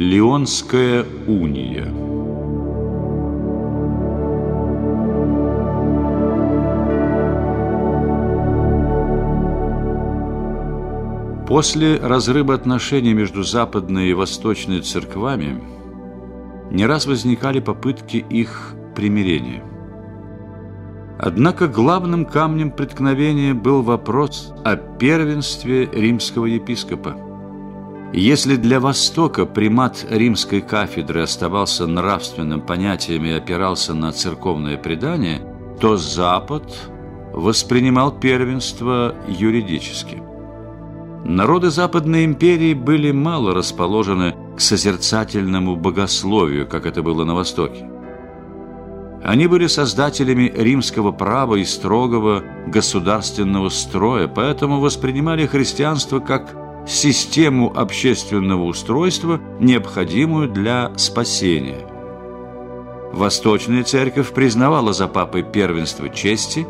Лионская уния После разрыва отношений между западной и восточной церквами не раз возникали попытки их примирения. Однако главным камнем преткновения был вопрос о первенстве римского епископа – если для Востока примат римской кафедры оставался нравственным понятием и опирался на церковное предание, то Запад воспринимал первенство юридически. Народы Западной империи были мало расположены к созерцательному богословию, как это было на Востоке. Они были создателями римского права и строгого государственного строя, поэтому воспринимали христианство как систему общественного устройства, необходимую для спасения. Восточная церковь признавала за папой первенство чести,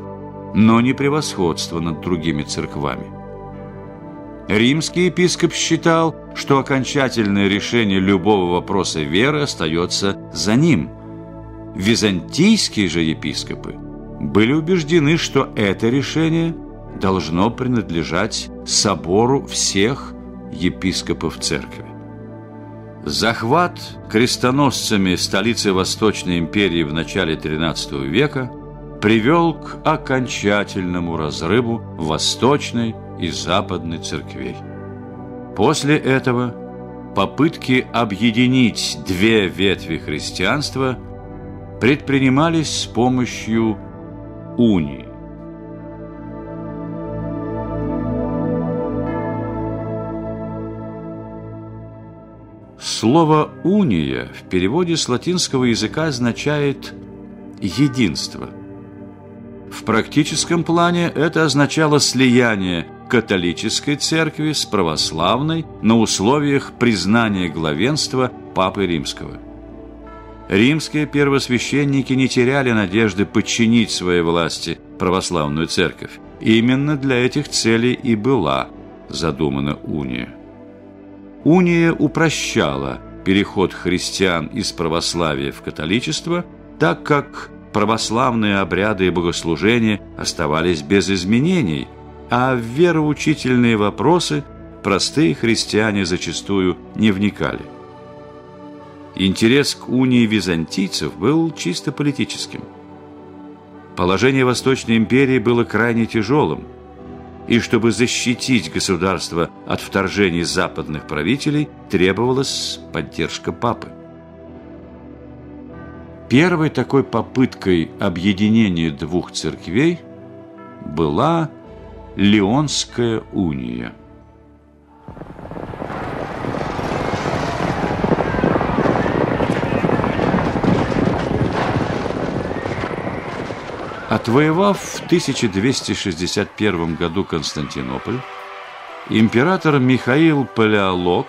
но не превосходство над другими церквами. Римский епископ считал, что окончательное решение любого вопроса веры остается за ним. Византийские же епископы были убеждены, что это решение – должно принадлежать собору всех епископов церкви. Захват крестоносцами столицы Восточной империи в начале XIII века привел к окончательному разрыву Восточной и Западной церквей. После этого попытки объединить две ветви христианства предпринимались с помощью унии. Слово «уния» в переводе с латинского языка означает «единство». В практическом плане это означало слияние католической церкви с православной на условиях признания главенства Папы Римского. Римские первосвященники не теряли надежды подчинить своей власти православную церковь. Именно для этих целей и была задумана уния. Уния упрощала переход христиан из православия в католичество, так как православные обряды и богослужения оставались без изменений, а в вероучительные вопросы простые христиане зачастую не вникали. Интерес к унии византийцев был чисто политическим. Положение Восточной империи было крайне тяжелым – и чтобы защитить государство от вторжений западных правителей, требовалась поддержка папы. Первой такой попыткой объединения двух церквей была Леонская уния – Отвоевав в 1261 году Константинополь, император Михаил Палеолог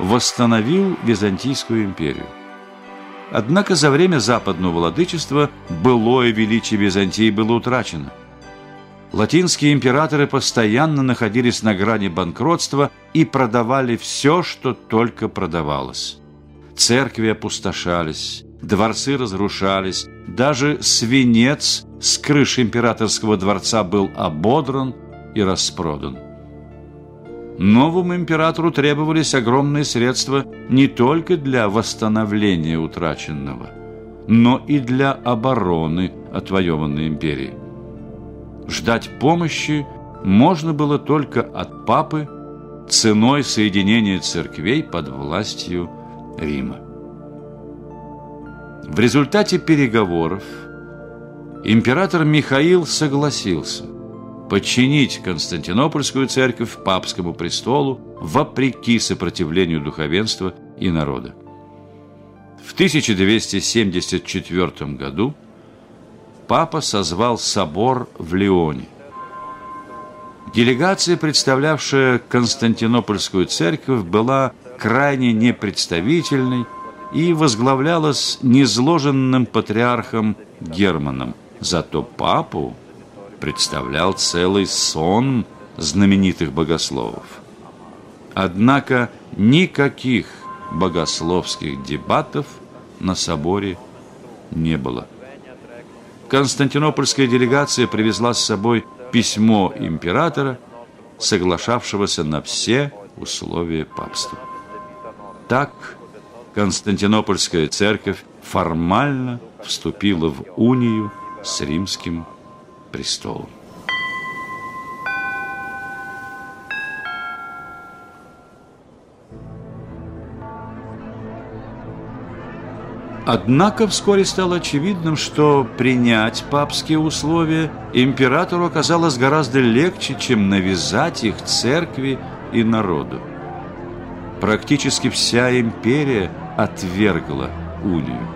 восстановил Византийскую империю. Однако за время западного владычества былое величие Византии было утрачено. Латинские императоры постоянно находились на грани банкротства и продавали все, что только продавалось. Церкви опустошались, дворцы разрушались, даже свинец с крыши императорского дворца был ободран и распродан. Новому императору требовались огромные средства не только для восстановления утраченного, но и для обороны отвоеванной империи. Ждать помощи можно было только от папы ценой соединения церквей под властью Рима. В результате переговоров император Михаил согласился подчинить Константинопольскую церковь папскому престолу вопреки сопротивлению духовенства и народа. В 1274 году папа созвал собор в Лионе. Делегация, представлявшая Константинопольскую церковь, была крайне непредставительной и возглавлялась незложенным патриархом Германом. Зато папу представлял целый сон знаменитых богословов. Однако никаких богословских дебатов на соборе не было. Константинопольская делегация привезла с собой письмо императора, соглашавшегося на все условия папства. Так Константинопольская церковь формально вступила в унию с римским престолом. Однако вскоре стало очевидным, что принять папские условия императору оказалось гораздо легче, чем навязать их церкви и народу. Практически вся империя отвергла унию.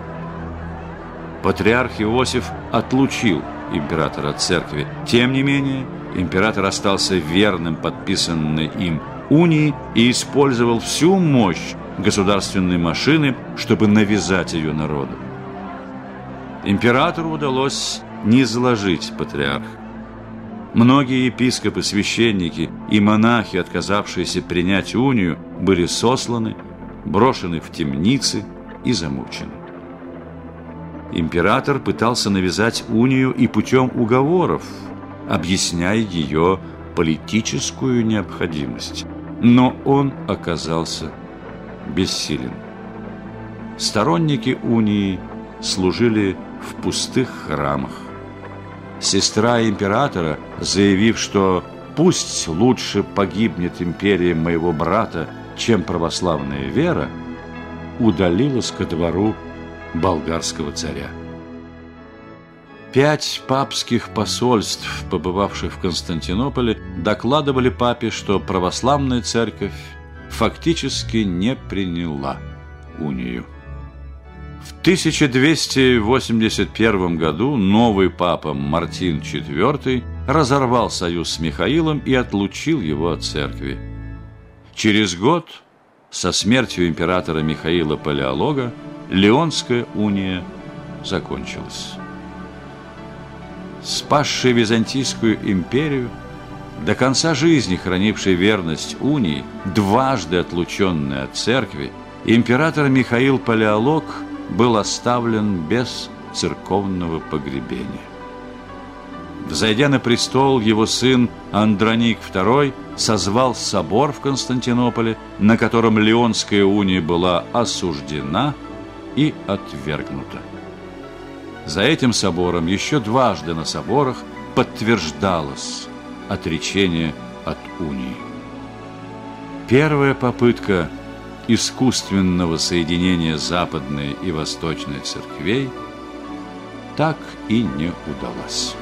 Патриарх Иосиф отлучил императора от церкви. Тем не менее, император остался верным подписанной им унии и использовал всю мощь государственной машины, чтобы навязать ее народу. Императору удалось не заложить патриарха. Многие епископы, священники и монахи, отказавшиеся принять унию, были сосланы, брошены в темницы и замучены. Император пытался навязать унию и путем уговоров, объясняя ее политическую необходимость. Но он оказался бессилен. Сторонники унии служили в пустых храмах. Сестра императора, заявив, что пусть лучше погибнет империя моего брата, чем православная вера, удалилась ко двору болгарского царя. Пять папских посольств, побывавших в Константинополе, докладывали папе, что православная церковь фактически не приняла унию. В 1281 году новый папа Мартин IV разорвал союз с Михаилом и отлучил его от церкви. Через год, со смертью императора Михаила Палеолога, Леонская уния закончилась. Спасший Византийскую империю – до конца жизни хранивший верность унии, дважды отлученный от церкви, император Михаил Палеолог был оставлен без церковного погребения. Взойдя на престол, его сын Андроник II созвал собор в Константинополе, на котором Леонская уния была осуждена и отвергнута. За этим собором еще дважды на соборах подтверждалось отречение от унии. Первая попытка искусственного соединения западной и восточной церквей так и не удалась.